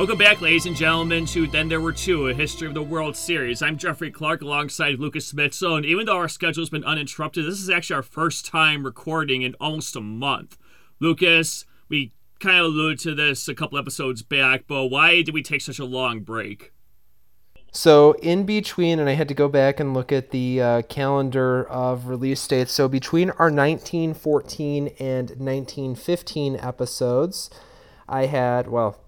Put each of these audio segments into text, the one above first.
Welcome back, ladies and gentlemen, to Then There Were Two, a history of the World Series. I'm Jeffrey Clark alongside Lucas Smith. So, and even though our schedule's been uninterrupted, this is actually our first time recording in almost a month. Lucas, we kind of alluded to this a couple episodes back, but why did we take such a long break? So in between, and I had to go back and look at the uh, calendar of release dates. So between our 1914 and 1915 episodes, I had well,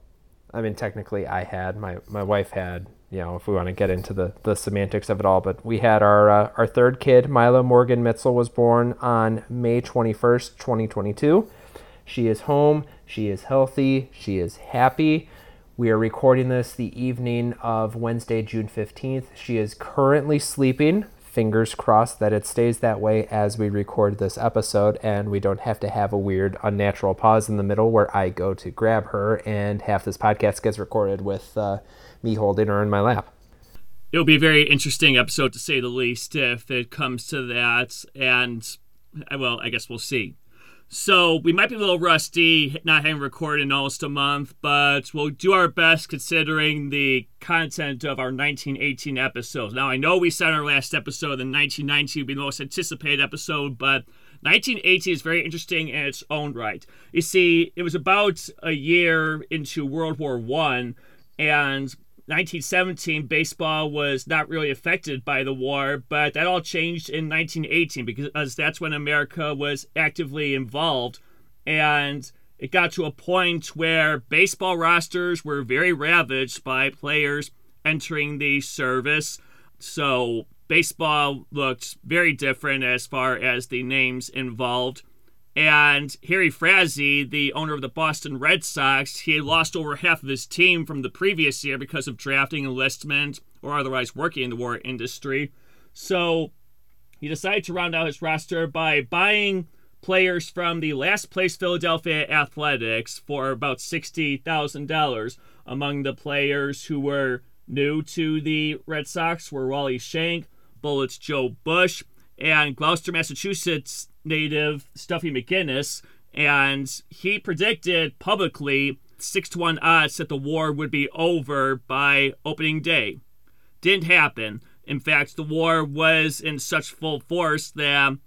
I mean technically I had my my wife had you know if we want to get into the the semantics of it all, but we had our uh, our third kid, Mila Morgan Mitzel, was born on May 21st, 2022. She is home. She is healthy. She is happy. We are recording this the evening of Wednesday, June 15th. She is currently sleeping. Fingers crossed that it stays that way as we record this episode and we don't have to have a weird, unnatural pause in the middle where I go to grab her and half this podcast gets recorded with uh, me holding her in my lap. It'll be a very interesting episode to say the least if it comes to that. And, well, I guess we'll see. So we might be a little rusty, not having recorded in almost a month, but we'll do our best considering the content of our 1918 episodes. Now I know we said our last episode the 1919 would be the most anticipated episode, but 1918 is very interesting in its own right. You see, it was about a year into World War One, and 1917, baseball was not really affected by the war, but that all changed in 1918 because that's when America was actively involved. And it got to a point where baseball rosters were very ravaged by players entering the service. So baseball looked very different as far as the names involved. And Harry Frazee, the owner of the Boston Red Sox, he had lost over half of his team from the previous year because of drafting, enlistment, or otherwise working in the war industry. So he decided to round out his roster by buying players from the last place Philadelphia Athletics for about $60,000. Among the players who were new to the Red Sox were Wally Schang, Bullets Joe Bush, and Gloucester, Massachusetts native Stuffy McInnis, and he predicted publicly six to one odds that the war would be over by opening day. Didn't happen. In fact, the war was in such full force that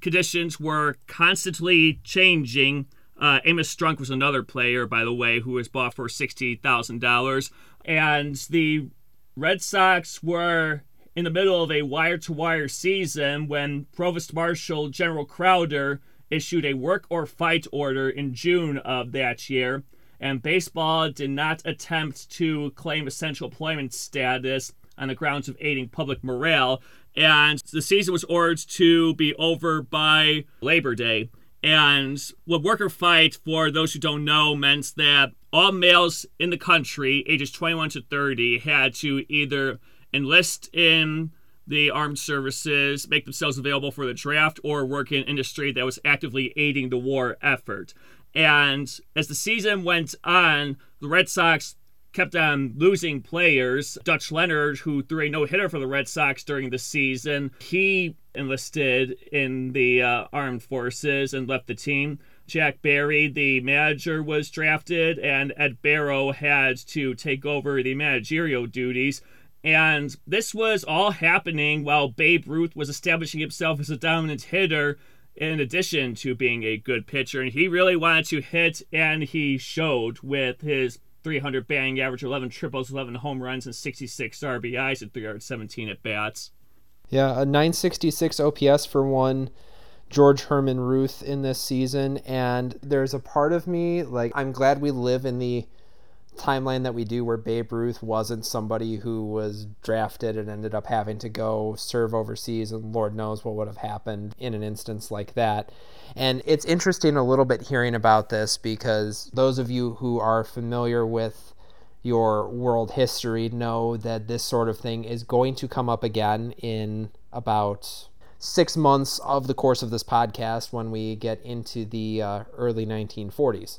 conditions were constantly changing. Uh, Amos Strunk was another player, by the way, who was bought for sixty thousand dollars, and the Red Sox were in the middle of a wire to wire season when Provost Marshal General Crowder issued a work or fight order in June of that year, and baseball did not attempt to claim essential employment status on the grounds of aiding public morale, and the season was ordered to be over by Labor Day. And what work or fight, for those who don't know, meant that all males in the country, ages 21 to 30, had to either enlist in the armed services, make themselves available for the draft, or work in industry that was actively aiding the war effort. And as the season went on, the Red Sox kept on losing players. Dutch Leonard, who threw a no hitter for the Red Sox during the season, he enlisted in the uh, armed forces and left the team. Jack Barry, the manager, was drafted, and Ed Barrow had to take over the managerial duties. And this was all happening while Babe Ruth was establishing himself as a dominant hitter in addition to being a good pitcher. And he really wanted to hit, and he showed with his 300 batting average, 11 triples, 11 home runs, and 66 RBIs at 317 at bats. Yeah, a 966 OPS for one. George Herman Ruth in this season, and there's a part of me like I'm glad we live in the timeline that we do where Babe Ruth wasn't somebody who was drafted and ended up having to go serve overseas and Lord knows what would have happened in an instance like that. And it's interesting a little bit hearing about this because those of you who are familiar with your world history know that this sort of thing is going to come up again in about six months of the course of this podcast when we get into the uh, early 1940s.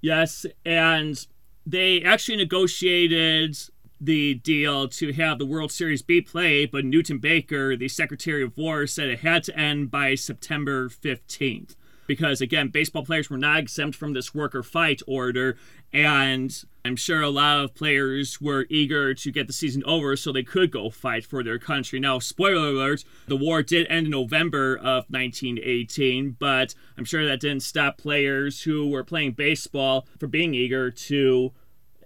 Yes, and they actually negotiated the deal to have the World Series be played, but Newton Baker, the Secretary of War, said it had to end by September 15th. Because again, baseball players were not exempt from this work or fight order, and I'm sure a lot of players were eager to get the season over so they could go fight for their country. Now, spoiler alert, the war did end in November of 1918, but I'm sure that didn't stop players who were playing baseball from being eager to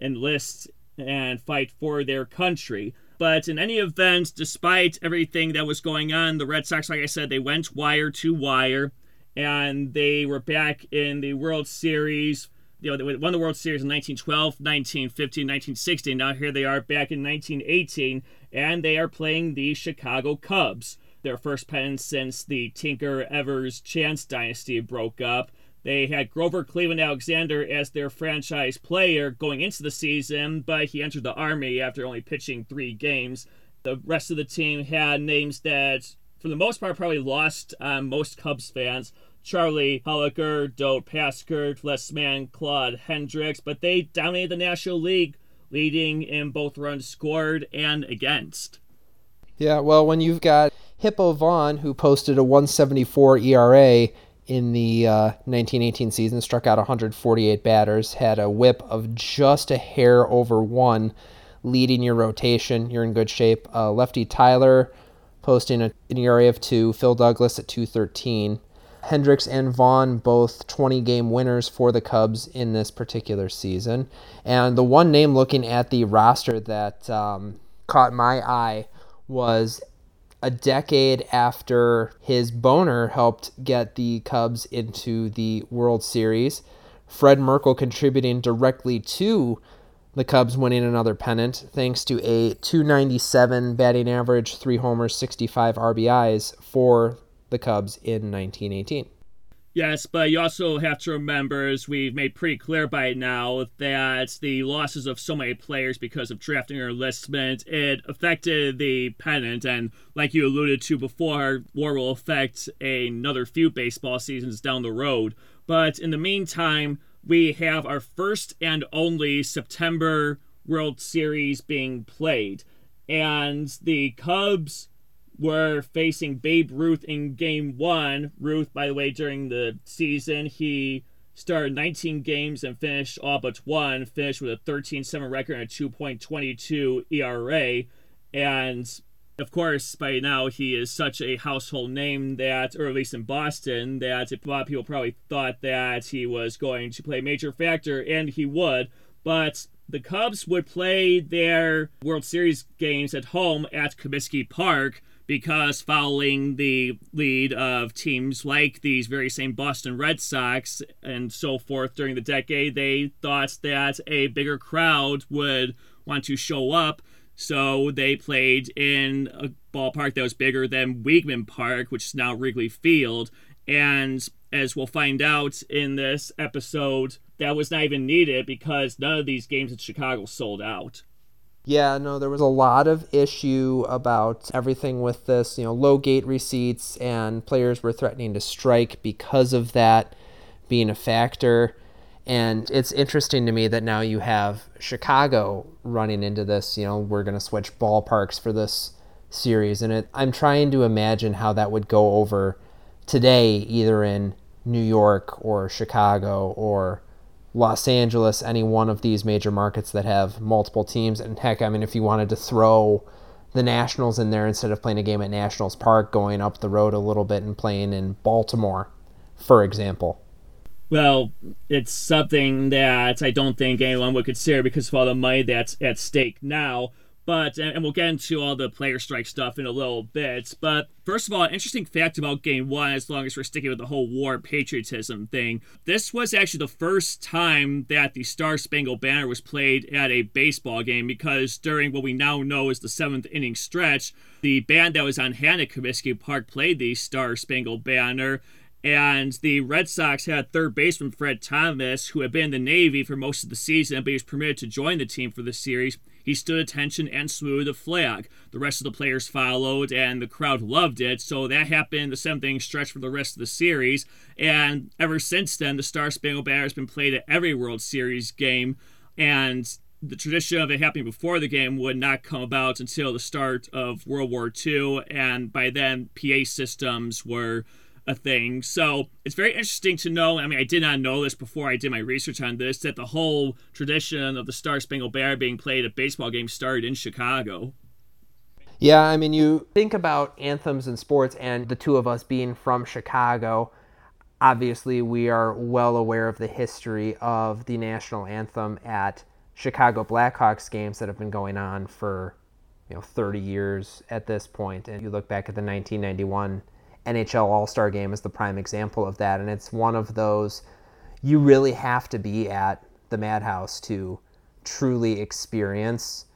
enlist and fight for their country. But in any event, despite everything that was going on, the Red Sox, like I said, they went wire to wire and they were back in the World Series. You know, they won the World Series in 1912, 1915, 1916. Now here they are back in 1918, and they are playing the Chicago Cubs. Their first pennant since the Tinker Evers Chance dynasty broke up. They had Grover Cleveland Alexander as their franchise player going into the season, but he entered the Army after only pitching three games. The rest of the team had names that, for the most part, probably lost um, most Cubs fans. Charlie Hollocher, Dode Paskert, Les Mann, Claude Hendrix, but they dominated the National League, leading in both runs scored and against. Yeah, well, when you've got Hippo Vaughn, who posted a 174 ERA in the uh, 1918 season, struck out 148 batters, had a whip of just a hair over one, leading your rotation. You're in good shape. Uh, lefty Tyler posting a, an ERA of two, Phil Douglas at 213. Hendrix and Vaughn both 20 game winners for the Cubs in this particular season. And the one name looking at the roster that um, caught my eye was a decade after his boner helped get the Cubs into the World Series. Fred Merkle contributing directly to the Cubs winning another pennant thanks to a 297 batting average, 3 homers, 65 RBIs for the Cubs in 1918. Yes, but you also have to remember, as we've made pretty clear by now, that the losses of so many players because of drafting or enlistment, it affected the pennant. And like you alluded to before, war will affect another few baseball seasons down the road. But in the meantime, we have our first and only September World Series being played. And the Cubs were facing Babe Ruth in game one. Ruth, by the way, during the season, he started 19 games and finished all but one, finished with a 13 7 record and a 2.22 ERA. And of course, by now he is such a household name that, or at least in Boston, that a lot of people probably thought that he was going to play a major factor, and he would. But the Cubs would play their World Series games at home at Comiskey Park, because following the lead of teams like these very same Boston Red Sox and so forth during the decade, they thought that a bigger crowd would want to show up. So they played in a ballpark that was bigger than Weeghman Park, which is now Wrigley Field. And as we'll find out in this episode, that was not even needed because none of these games in Chicago sold out. Yeah, no, there was a lot of issue about everything with this, you know, low gate receipts, and players were threatening to strike because of that being a factor. And it's interesting to me that now you have Chicago running into this, you know, we're going to switch ballparks for this series. And it, I'm trying to imagine how that would go over today, either in New York or Chicago or Los Angeles, any one of these major markets that have multiple teams. And heck, I mean, if you wanted to throw the Nationals in there instead of playing a game at Nationals Park, going up the road a little bit and playing in Baltimore, for example. Well, it's something that I don't think anyone would consider because of all the money that's at stake now. But and we'll get into all the player strike stuff in a little bit. But first of all, an interesting fact about game one, as long as we're sticking with the whole war patriotism thing, this was actually the first time that the Star Spangled Banner was played at a baseball game because during what we now know as the seventh inning stretch, the band that was on hand at Comiskey Park played the Star Spangled Banner. And the Red Sox had third baseman Fred Thomas, who had been in the Navy for most of the season, but he was permitted to join the team for the series. He stood attention and saluted the flag. The rest of the players followed, and the crowd loved it. So that happened the same thing stretch for the rest of the series. And ever since then, the Star Spangled Banner has been played at every World Series game. And the tradition of it happening before the game would not come about until the start of World War II. And by then, PA systems were a thing. So it's very interesting to know. I mean, I did not know this before I did my research on this that the whole tradition of the Star Spangled Banner being played at baseball games started in Chicago. Yeah, I mean, you think about anthems in sports, and the two of us being from Chicago, obviously we are well aware of the history of the national anthem at Chicago Blackhawks games that have been going on for you know 30 years at this point. And you look back at the 1991 NHL All Star game is the prime example of that, and it's one of those you really have to be at the Madhouse to truly experience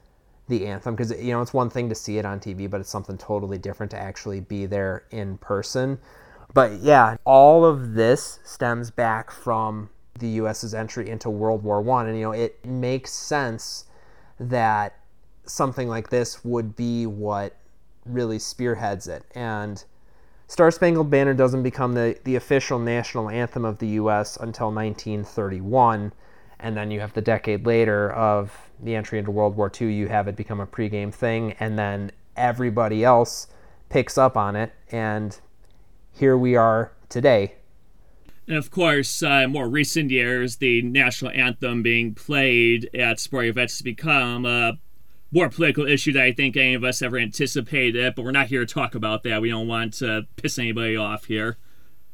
the anthem because you know it's one thing to see it on TV, but it's something totally different to actually be there in person. But yeah, all of this stems back from the U.S.'s entry into World War One, and you know it makes sense that something like this would be what really spearheads it. And Star Spangled Banner doesn't become the, the official national anthem of the U.S. until 1931 and then you have the decade later of the entry into World War II, you have it become a pregame thing, and then everybody else picks up on it, and here we are today. And of course, uh, more recent years, the national anthem being played at sporting events has become a more political issue that I think any of us ever anticipated, but we're not here to talk about that. We don't want to piss anybody off here.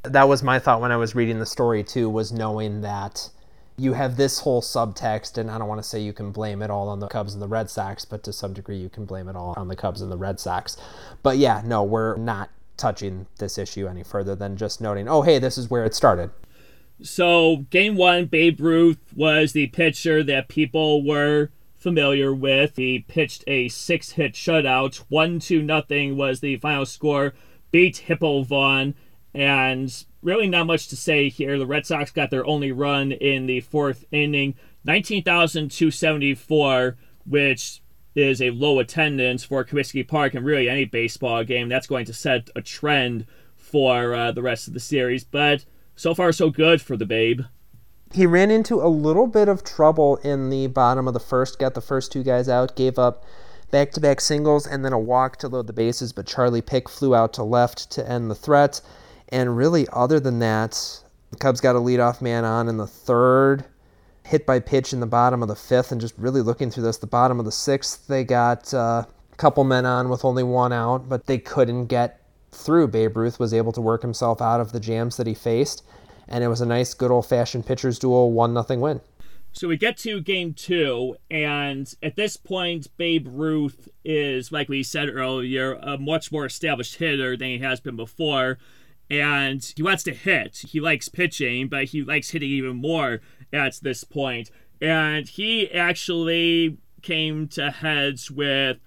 That was my thought when I was reading the story, too, was knowing that you have this whole subtext, and I don't want to say you can blame it all on the Cubs and the Red Sox, but to some degree you can blame it all on the Cubs and the Red Sox. But yeah, no, we're not touching this issue any further than just noting, oh, hey, this is where it started. So, game one, Babe Ruth was the pitcher that people were familiar with. He pitched a six hit shutout. One to nothing was the final score. Beat Hippo Vaughn. And really not much to say here. The Red Sox got their only run in the fourth inning, 19,274, which is a low attendance for Comiskey Park and really any baseball game. That's going to set a trend for uh, the rest of the series. But so far, so good for the Babe. He ran into a little bit of trouble in the bottom of the first, got the first two guys out, gave up back to back singles and then a walk to load the bases, but Charlie Pick flew out to left to end the threat. And really, other than that, the Cubs got a leadoff man on in the third, hit by pitch in the bottom of the fifth, and just really looking through this, the bottom of the sixth, they got uh, a couple men on with only one out, but they couldn't get through. Babe Ruth was able to work himself out of the jams that he faced, and it was a nice, good old fashioned pitcher's duel, one nothing win. So we get to game two, and at this point, Babe Ruth is, like we said earlier, a much more established hitter than he has been before and he wants to hit. He likes pitching, but he likes hitting even more at this point. And he actually came to heads with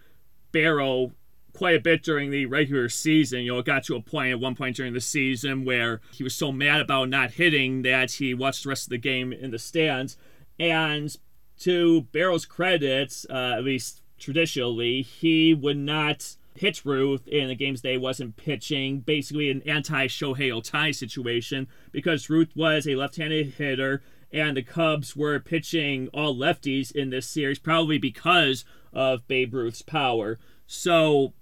Barrow quite a bit during the regular season. You know, it got to a point at one point during the season where he was so mad about not hitting that he watched the rest of the game in the stands. And to Barrow's credit, uh, at least traditionally, he would not pitch Ruth in the games they wasn't pitching, basically an anti Shohei Ohtani situation because Ruth was a left handed hitter and the Cubs were pitching all lefties in this series, probably because of Babe Ruth's power. So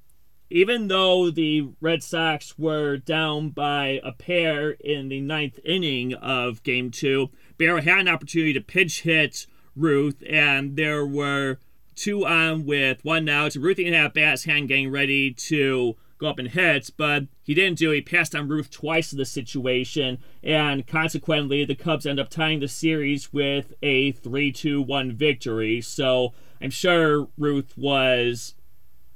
even though the Red Sox were down by a pair in the ninth inning of game two, Barrow had an opportunity to pitch hit Ruth, and there were two on with one out. Ruth didn't have Bass hand getting ready to go up and hit, but he didn't do. He passed on Ruth twice in the situation, and consequently, the Cubs end up tying the series with a 3 2 1 victory. So I'm sure Ruth was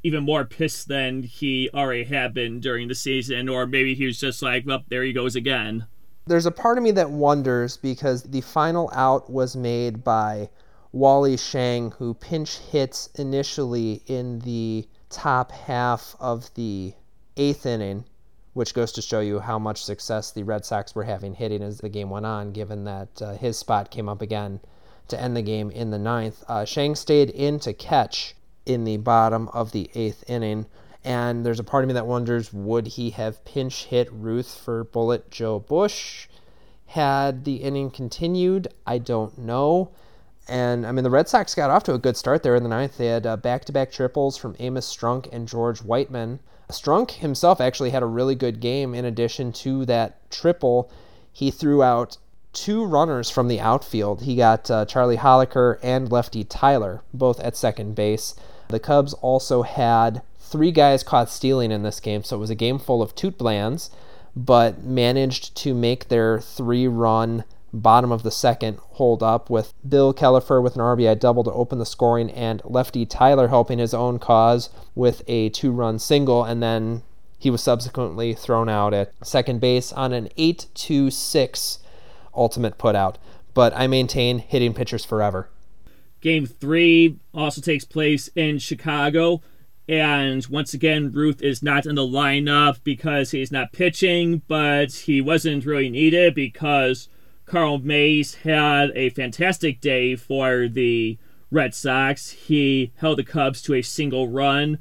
even more pissed than he already had been during the season, or maybe he was just like, well, there he goes again. There's a part of me that wonders because the final out was made by Wally Schang, who pinch hits initially in the top half of the eighth inning, which goes to show you how much success the Red Sox were having hitting as the game went on, given that uh, his spot came up again to end the game in the ninth. Uh, Schang stayed in to catch in the bottom of the eighth inning. And there's a part of me that wonders would he have pinch hit Ruth for Bullet Joe Bush had the inning continued? I don't know. And I mean, the Red Sox got off to a good start there in the ninth. They had back to back triples from Amos Strunk and George Whiteman Strunk himself actually had a really good game in addition to that triple. He threw out two runners from the outfield. He got uh, Charlie Hollocher and lefty Tyler, both at second base. The Cubs also had three guys caught stealing in this game, so it was a game full of TOOTBLANs, but managed to make their three run bottom of the second hold up with Bill Killefer with an RBI double to open the scoring and lefty Tyler helping his own cause with a two run single and then he was subsequently thrown out at second base on an 8 2 6 ultimate putout. But I maintain hitting pitchers forever. Game three also takes place in Chicago. And once again, Ruth is not in the lineup because he's not pitching, but he wasn't really needed because Carl Mays had a fantastic day for the Red Sox. He held the Cubs to a single run,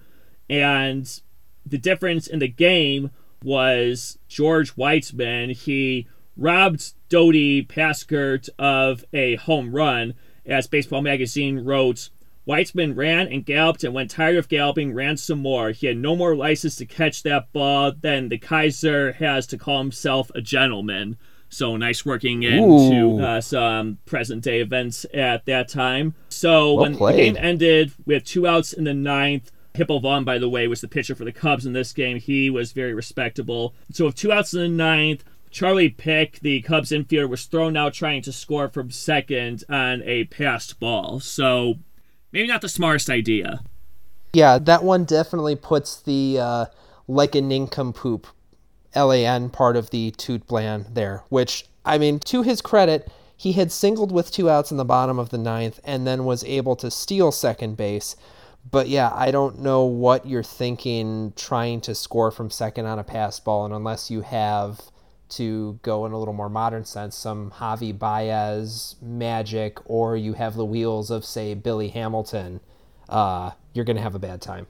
and the difference in the game was George Whiteman. He robbed Dode Paskert of a home run, as Baseball Magazine wrote. Whiteman ran and galloped and when tired of galloping, ran some more. He had no more license to catch that ball than the Kaiser has to call himself a gentleman. So nice working into uh, some present day events at that time. So well when played. the game ended with two outs in the ninth, Hippo Vaughn, by the way, was the pitcher for the Cubs in this game. He was very respectable. So with two outs in the ninth, Charlie Pick, the Cubs infielder, was thrown out trying to score from second on a passed ball. So maybe not the smartest idea. Yeah, that one definitely puts the uh, like a nincompoop LAN part of the TOOTBLAN there, which, I mean, to his credit, he had singled with two outs in the bottom of the ninth and then was able to steal second base. But yeah, I don't know what you're thinking trying to score from second on a pass ball, and unless you have to go in a little more modern sense, some Javi Baez magic, or you have the wheels of, say, Billy Hamilton, uh, you're going to have a bad time.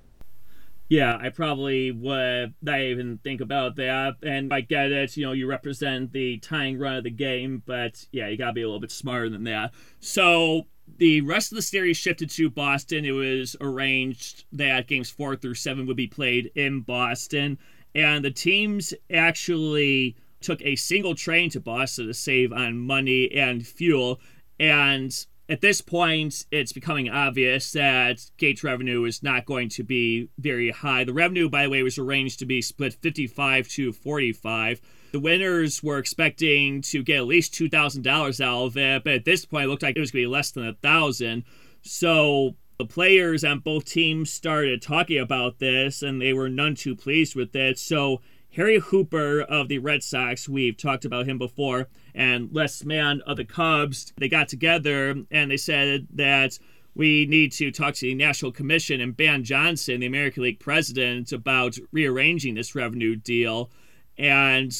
Yeah, I probably would not even think about that. And I get it, you know, you represent the tying run of the game, but yeah, you gotta be a little bit smarter than that. So the rest of the series shifted to Boston. It was arranged that games four through seven would be played in Boston. And the teams actually took a single train to Boston to save on money and fuel. And at this point, it's becoming obvious that gate revenue is not going to be very high. The revenue, by the way, was arranged to be split 55 to 45. The winners were expecting to get at least $2,000 out of it, but at this point, it looked like it was going to be less than a thousand. So the players on both teams started talking about this, and they were none too pleased with it. So Harry Hooper of the Red Sox, we've talked about him before, and Les Mann of the Cubs, they got together and they said that we need to talk to the National Commission and Ban Johnson, the American League president, about rearranging this revenue deal. And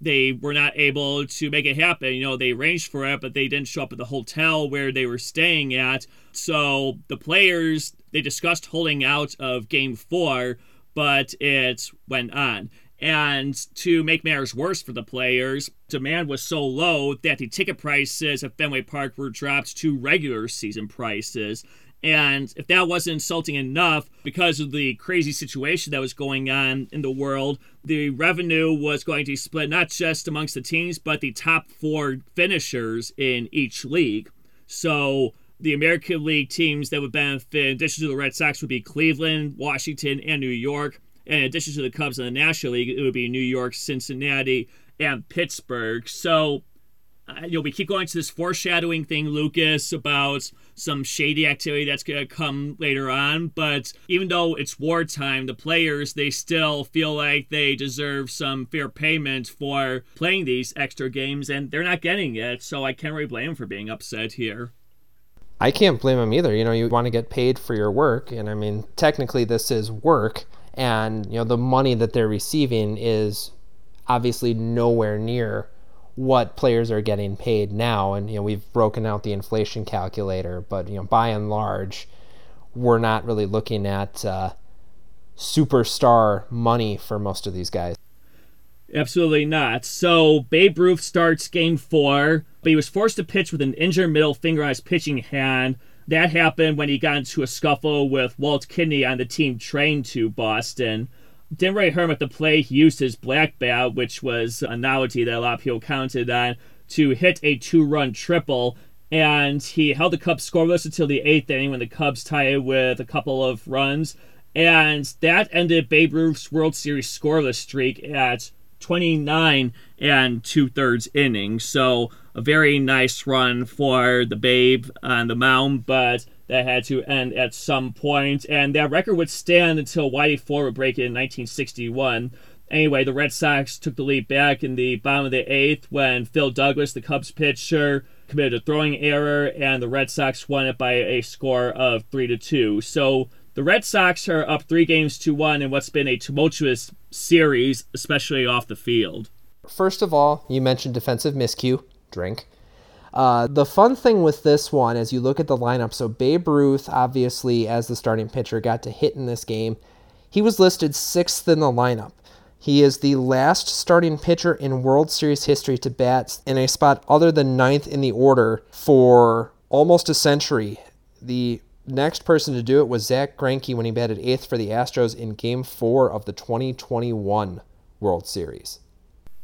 they were not able to make it happen. You know, they arranged for it, but they didn't show up at the hotel where they were staying at. So the players, they discussed holding out of game four, but it went on. And to make matters worse for the players, demand was so low that the ticket prices at Fenway Park were dropped to regular season prices. And if that wasn't insulting enough, because of the crazy situation that was going on in the world, the revenue was going to be split not just amongst the teams, but the top four finishers in each league. So the American League teams that would benefit, in addition to the Red Sox, would be Cleveland, Washington, and New York. In addition to the Cubs in the National League, it would be New York, Cincinnati, and Pittsburgh. So, uh, you know, we keep going to this foreshadowing thing, Lucas, about some shady activity that's going to come later on. But even though it's wartime, the players, they still feel like they deserve some fair payment for playing these extra games, and they're not getting it. So I can't really blame them for being upset here. I can't blame them either. You know, you want to get paid for your work. And I mean, technically, this is work and you know the money that they're receiving is obviously nowhere near what players are getting paid now and you know we've broken out the inflation calculator but you know by and large we're not really looking at uh, superstar money for most of these guys Absolutely not. So Babe Ruth starts game four, but he was forced to pitch with an injured middle finger on his pitching hand. That happened when he got into a scuffle with Walt Kinney on the team train to Boston. him at the play. He used his black bat, which was a novelty that a lot of people counted on, to hit a two run triple. And he held the Cubs scoreless until the eighth inning when the Cubs tied with a couple of runs. And that ended Babe Ruth's World Series scoreless streak at 29 and two thirds innings. So a very nice run for the Babe on the mound, but that had to end at some point, and that record would stand until Whitey Ford would break it in 1961. Anyway, the Red Sox took the lead back in the bottom of the eighth when Phil Douglas, the Cubs pitcher, committed a throwing error, and the Red Sox won it by a score of three to two. So the Red Sox are up three games to one in what's been a tumultuous series, especially off the field. First of all, you mentioned defensive miscue, drink. Uh, the fun thing with this one, as you look at the lineup, so Babe Ruth, obviously, as the starting pitcher, got to hit in this game. He was listed sixth in the lineup. He is the last starting pitcher in World Series history to bat in a spot other than ninth in the order for almost a century. The next person to do it was Zach Greinke when he batted eighth for the Astros in Game 4 of the 2021 World Series.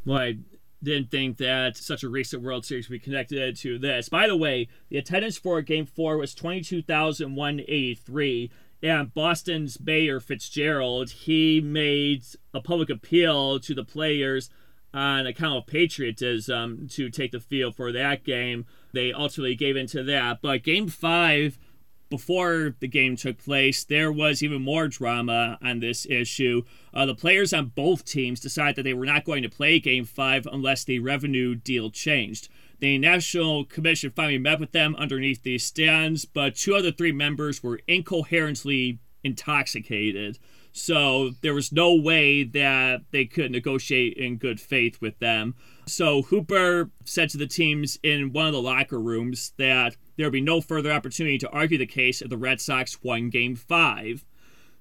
Well, I didn't think that such a recent World Series would be connected to this. By the way, the attendance for Game 4 was 22,183, and Boston's Mayor Fitzgerald, he made a public appeal to the players on account of patriotism to take the field for that game. They ultimately gave into that. But Game 5 before the game took place, there was even more drama on this issue. Uh, the players on both teams decided that they were not going to play Game 5 unless the revenue deal changed. The National Commission finally met with them underneath the stands, but two of the three members were incoherently intoxicated. So there was no way that they could negotiate in good faith with them. So Hooper said to the teams in one of the locker rooms that there would be no further opportunity to argue the case if the Red Sox won Game 5.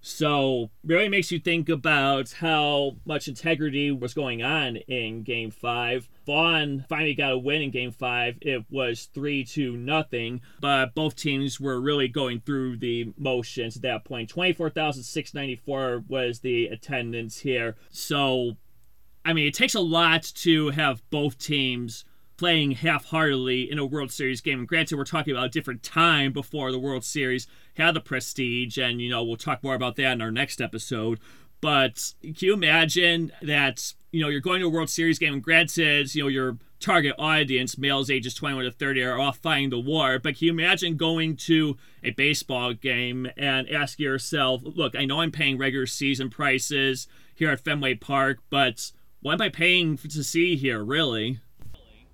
So, really makes you think about how much integrity was going on in Game 5. Vaughn finally got a win in Game 5. It was 3 to nothing, but both teams were really going through the motions at that point. 24,694 was the attendance here. So, I mean, it takes a lot to have both teams playing half-heartedly in a World Series game. And granted, we're talking about a different time before the World Series had the prestige, and you know we'll talk more about that in our next episode. But can you imagine that you know you're going to a World Series game, and granted, you know your target audience, males ages 21 to 30, are off fighting the war. But can you imagine going to a baseball game and asking yourself, "Look, I know I'm paying regular season prices here at Fenway Park, but what am I paying to see here, really?"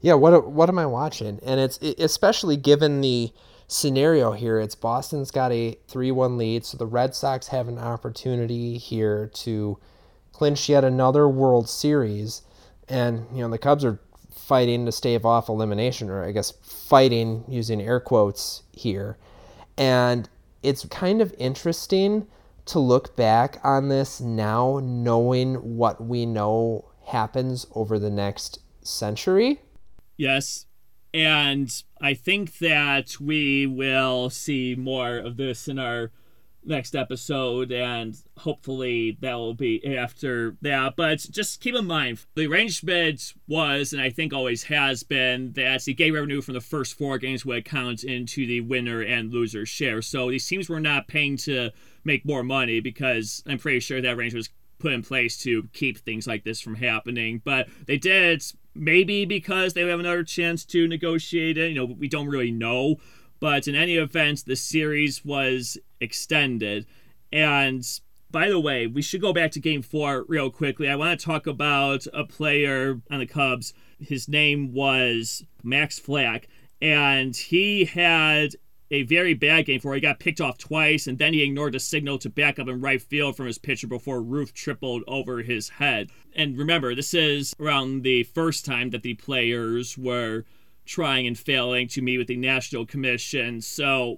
Yeah, what what am I watching? And it's especially given the scenario here. It's Boston's got a three-one lead, so the Red Sox have an opportunity here to clinch yet another World Series, and you know the Cubs are fighting to stave off elimination, or I guess fighting using air quotes here, and it's kind of interesting to look back on this now, knowing what we know happens over the next century Yes. And I think that we will see more of this in our next episode, and hopefully that will be after that. But just keep in mind, the arrangement was, and I think always has been, that the gate revenue from the first four games would count into the winner and loser share. So these teams were not paying to make more money because I'm pretty sure that arrangement was put in place to keep things like this from happening. But they did maybe because they have another chance to negotiate it. You know, we don't really know. But in any event, the series was extended. And by the way, we should go back to game four real quickly. I want to talk about a player on the Cubs. His name was Max Flack. And he had a very bad game for. He got picked off twice, and then he ignored a signal to back up in right field from his pitcher before Ruth tripled over his head. And remember, this is around the first time that the players were trying and failing to meet with the National Commission. So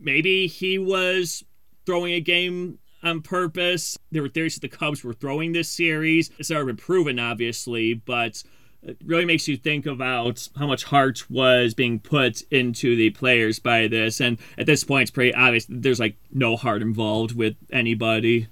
maybe he was throwing a game on purpose. There were theories that the Cubs were throwing this series. It's never been proven, obviously, but it really makes you think about how much heart was being put into the players by this. And at this point, it's pretty obvious there's like no heart involved with anybody.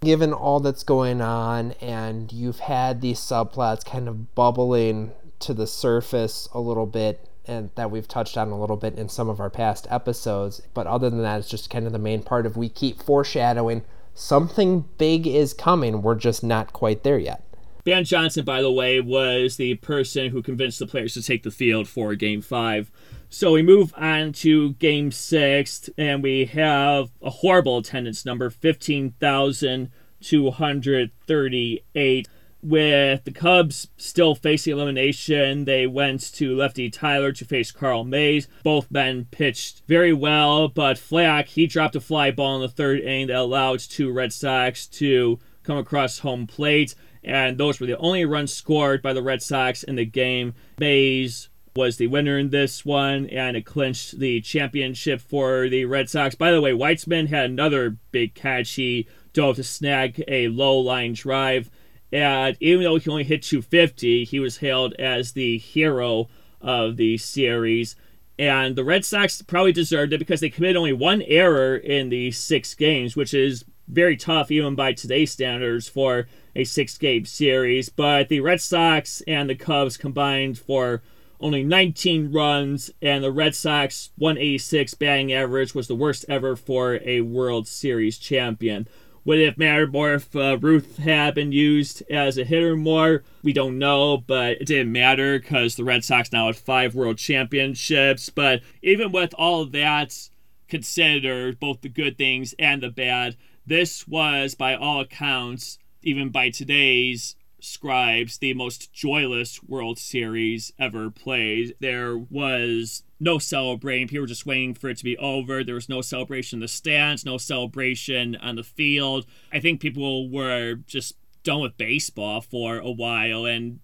given all that's going on and you've had these subplots kind of bubbling to the surface a little bit and that we've touched on a little bit in some of our past episodes but other than that it's just kind of the main part of we keep foreshadowing something big is coming we're just not quite there yet Ban Johnson, by the way, was the person who convinced the players to take the field for Game 5. So we move on to Game 6, and we have a horrible attendance number 15,238. With the Cubs still facing elimination, they went to lefty Tyler to face Carl Mays. Both men pitched very well, but Flack, he dropped a fly ball in the third inning that allowed two Red Sox to come across home plate and those were the only runs scored by the Red Sox in the game. Mays was the winner in this one, and it clinched the championship for the Red Sox. By the way, Whiteman had another big catch. He dove to snag a low line drive, and even though he only hit 250, he was hailed as the hero of the series. And the Red Sox probably deserved it because they committed only one error in the six games, which is very tough even by today's standards for a six game series, but the Red Sox and the Cubs combined for only 19 runs, and the Red Sox 186 batting average was the worst ever for a World Series champion. Would it have mattered more if uh, Ruth had been used as a hitter more? We don't know, but it didn't matter because the Red Sox now have five World Championships. But even with all that considered, both the good things and the bad, this was, by all accounts, even by today's scribes, the most joyless World Series ever played. There was no celebrating. People were just waiting for it to be over. There was no celebration in the stands, no celebration on the field. I think people were just done with baseball for a while. And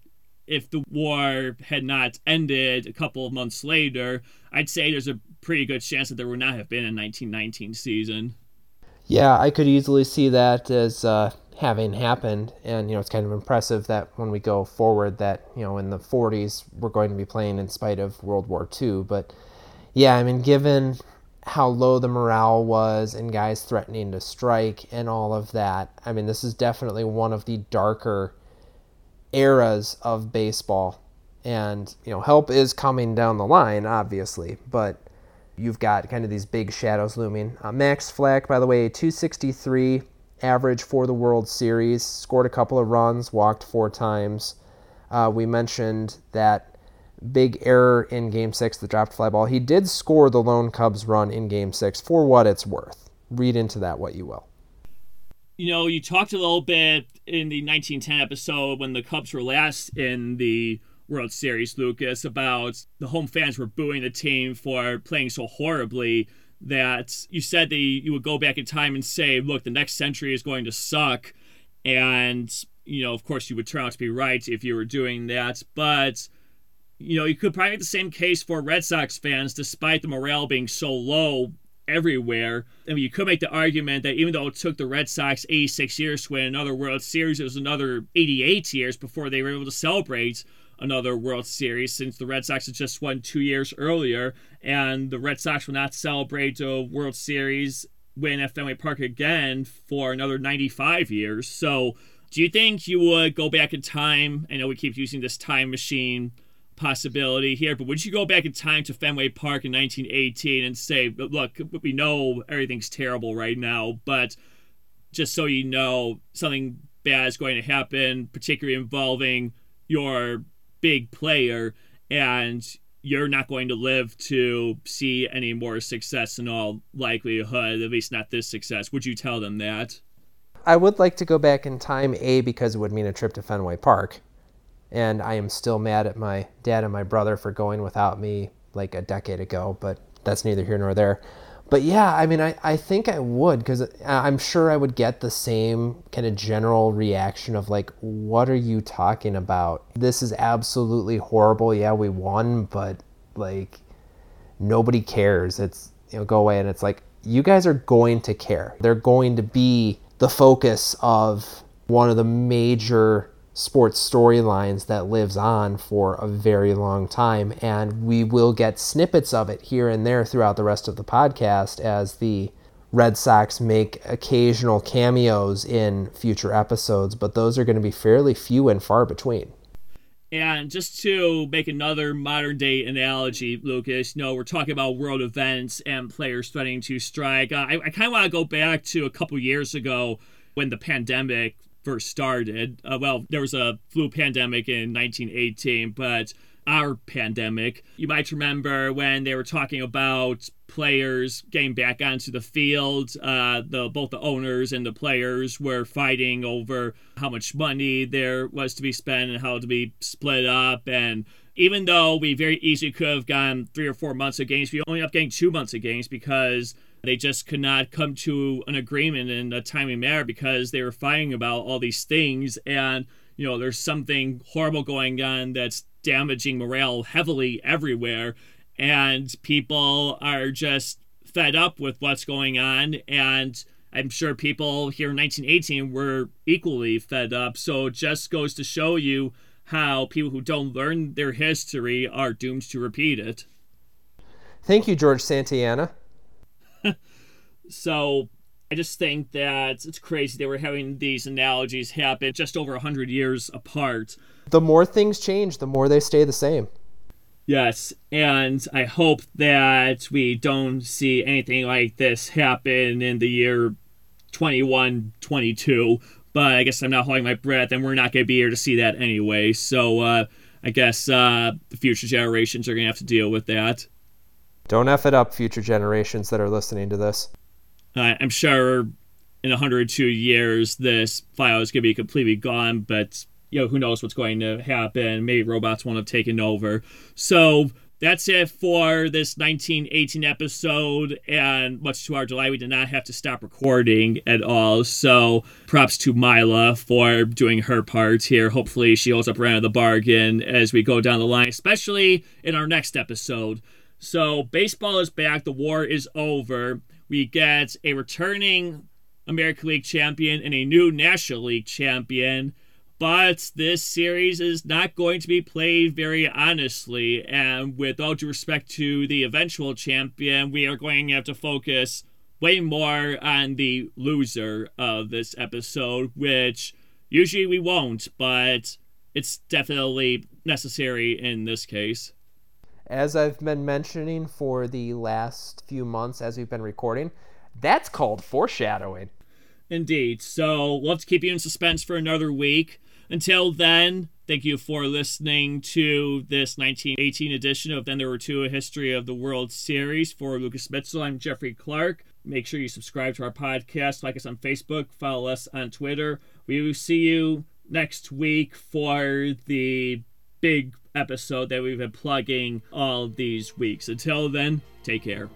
if the war had not ended a couple of months later, I'd say there's a pretty good chance that there would not have been a 1919 season. Yeah, I could easily see that as uh, having happened. And you know it's kind of impressive that when we go forward that you know in the 40s we're going to be playing in spite of World War II but yeah I mean given how low the morale was and guys threatening to strike and all of that I mean this is definitely one of the darker eras of baseball. And you know help is coming down the line obviously but you've got kind of these big shadows looming. Uh, Max Flack by the way 263 average for the World Series, scored a couple of runs, walked four times. Uh, we mentioned that big error in Game 6, the dropped fly ball. He did score the lone Cubs run in Game 6 for what it's worth. Read into that what you will. You know, you talked a little bit in the 1910 episode when the Cubs were last in the World Series, Lucas, about the home fans were booing the team for playing so horribly that you said that you would go back in time and say, look, the next century is going to suck. And, you know, of course, you would turn out to be right if you were doing that. But, you know, you could probably make the same case for Red Sox fans, despite the morale being so low everywhere. I mean, you could make the argument that even though it took the Red Sox 86 years to win another World Series, it was another 88 years before they were able to celebrate another World Series since the Red Sox had just won two years earlier, and the Red Sox will not celebrate a World Series win at Fenway Park again for another 95 years. So, do you think you would go back in time? I know we keep using this time machine possibility here, but would you go back in time to Fenway Park in 1918 and say, look, we know everything's terrible right now, but just so you know, something bad is going to happen, particularly involving your big player and you're not going to live to see any more success in all likelihood, at least not this success. Would you tell them that? I would like to go back in time, A, because it would mean a trip to Fenway Park. And I am still mad at my dad and my brother for going without me like a decade ago, but that's neither here nor there but yeah, I mean, I, I think I would because I'm sure I would get the same kind of general reaction of like, what are you talking about? This is absolutely horrible. Yeah, we won, but like, nobody cares. It's, you know, go away. And it's like, you guys are going to care. They're going to be the focus of one of the major sports storylines that lives on for a very long time. And we will get snippets of it here and there throughout the rest of the podcast as the Red Sox make occasional cameos in future episodes, but those are going to be fairly few and far between. And just to make another modern day analogy, Lucas, you know, we're talking about world events and players threatening to strike. Uh, I, I kind of want to go back to a couple years ago when the pandemic first started. Uh, well, there was a flu pandemic in 1918, but our pandemic. You might remember when they were talking about players getting back onto the field. Uh, the both the owners and the players were fighting over how much money there was to be spent and how to be split up. And even though we very easily could have gotten three or four months of games, we only up getting two months of games because they just could not come to an agreement in a timely manner because they were fighting about all these things and you know there's something horrible going on that's damaging morale heavily everywhere. And people are just fed up with what's going on. And I'm sure people here in 1918 were equally fed up. So it just goes to show you how people who don't learn their history are doomed to repeat it. Thank you, George Santayana. So I just think that it's crazy they we're having these analogies happen just over 100 years apart. The more things change, the more they stay the same. Yes, and I hope that we don't see anything like this happen in the year 2122. But I guess I'm not holding my breath, and we're not going to be here to see that anyway. So uh, I guess uh, the future generations are going to have to deal with that. Don't F it up, future generations that are listening to this. Uh, I'm sure in 102 years this file is going to be completely gone, but you know who knows what's going to happen. Maybe robots won't have taken over. So that's it for this 1918 episode. And much to our delight, we did not have to stop recording at all. So props to Mila for doing her part here. Hopefully, she holds up of the bargain as we go down the line, especially in our next episode. So, baseball is back. The war is over we get a returning American League champion and a new National League champion. But this series is not going to be played very honestly. And with all due respect to the eventual champion, we are going to have to focus way more on the loser of this episode, which usually we won't, but it's definitely necessary in this case as I've been mentioning for the last few months as we've been recording, that's called foreshadowing. Indeed. So we'll have to keep you in suspense for another week. Until then, thank you for listening to this 1918 edition of Then There Were Two, A History of the World series. For Lucas Mitchell, I'm Jeffrey Clark. Make sure you subscribe to our podcast, like us on Facebook, follow us on Twitter. We will see you next week for the big episode that we've been plugging all these weeks. Until then, take care.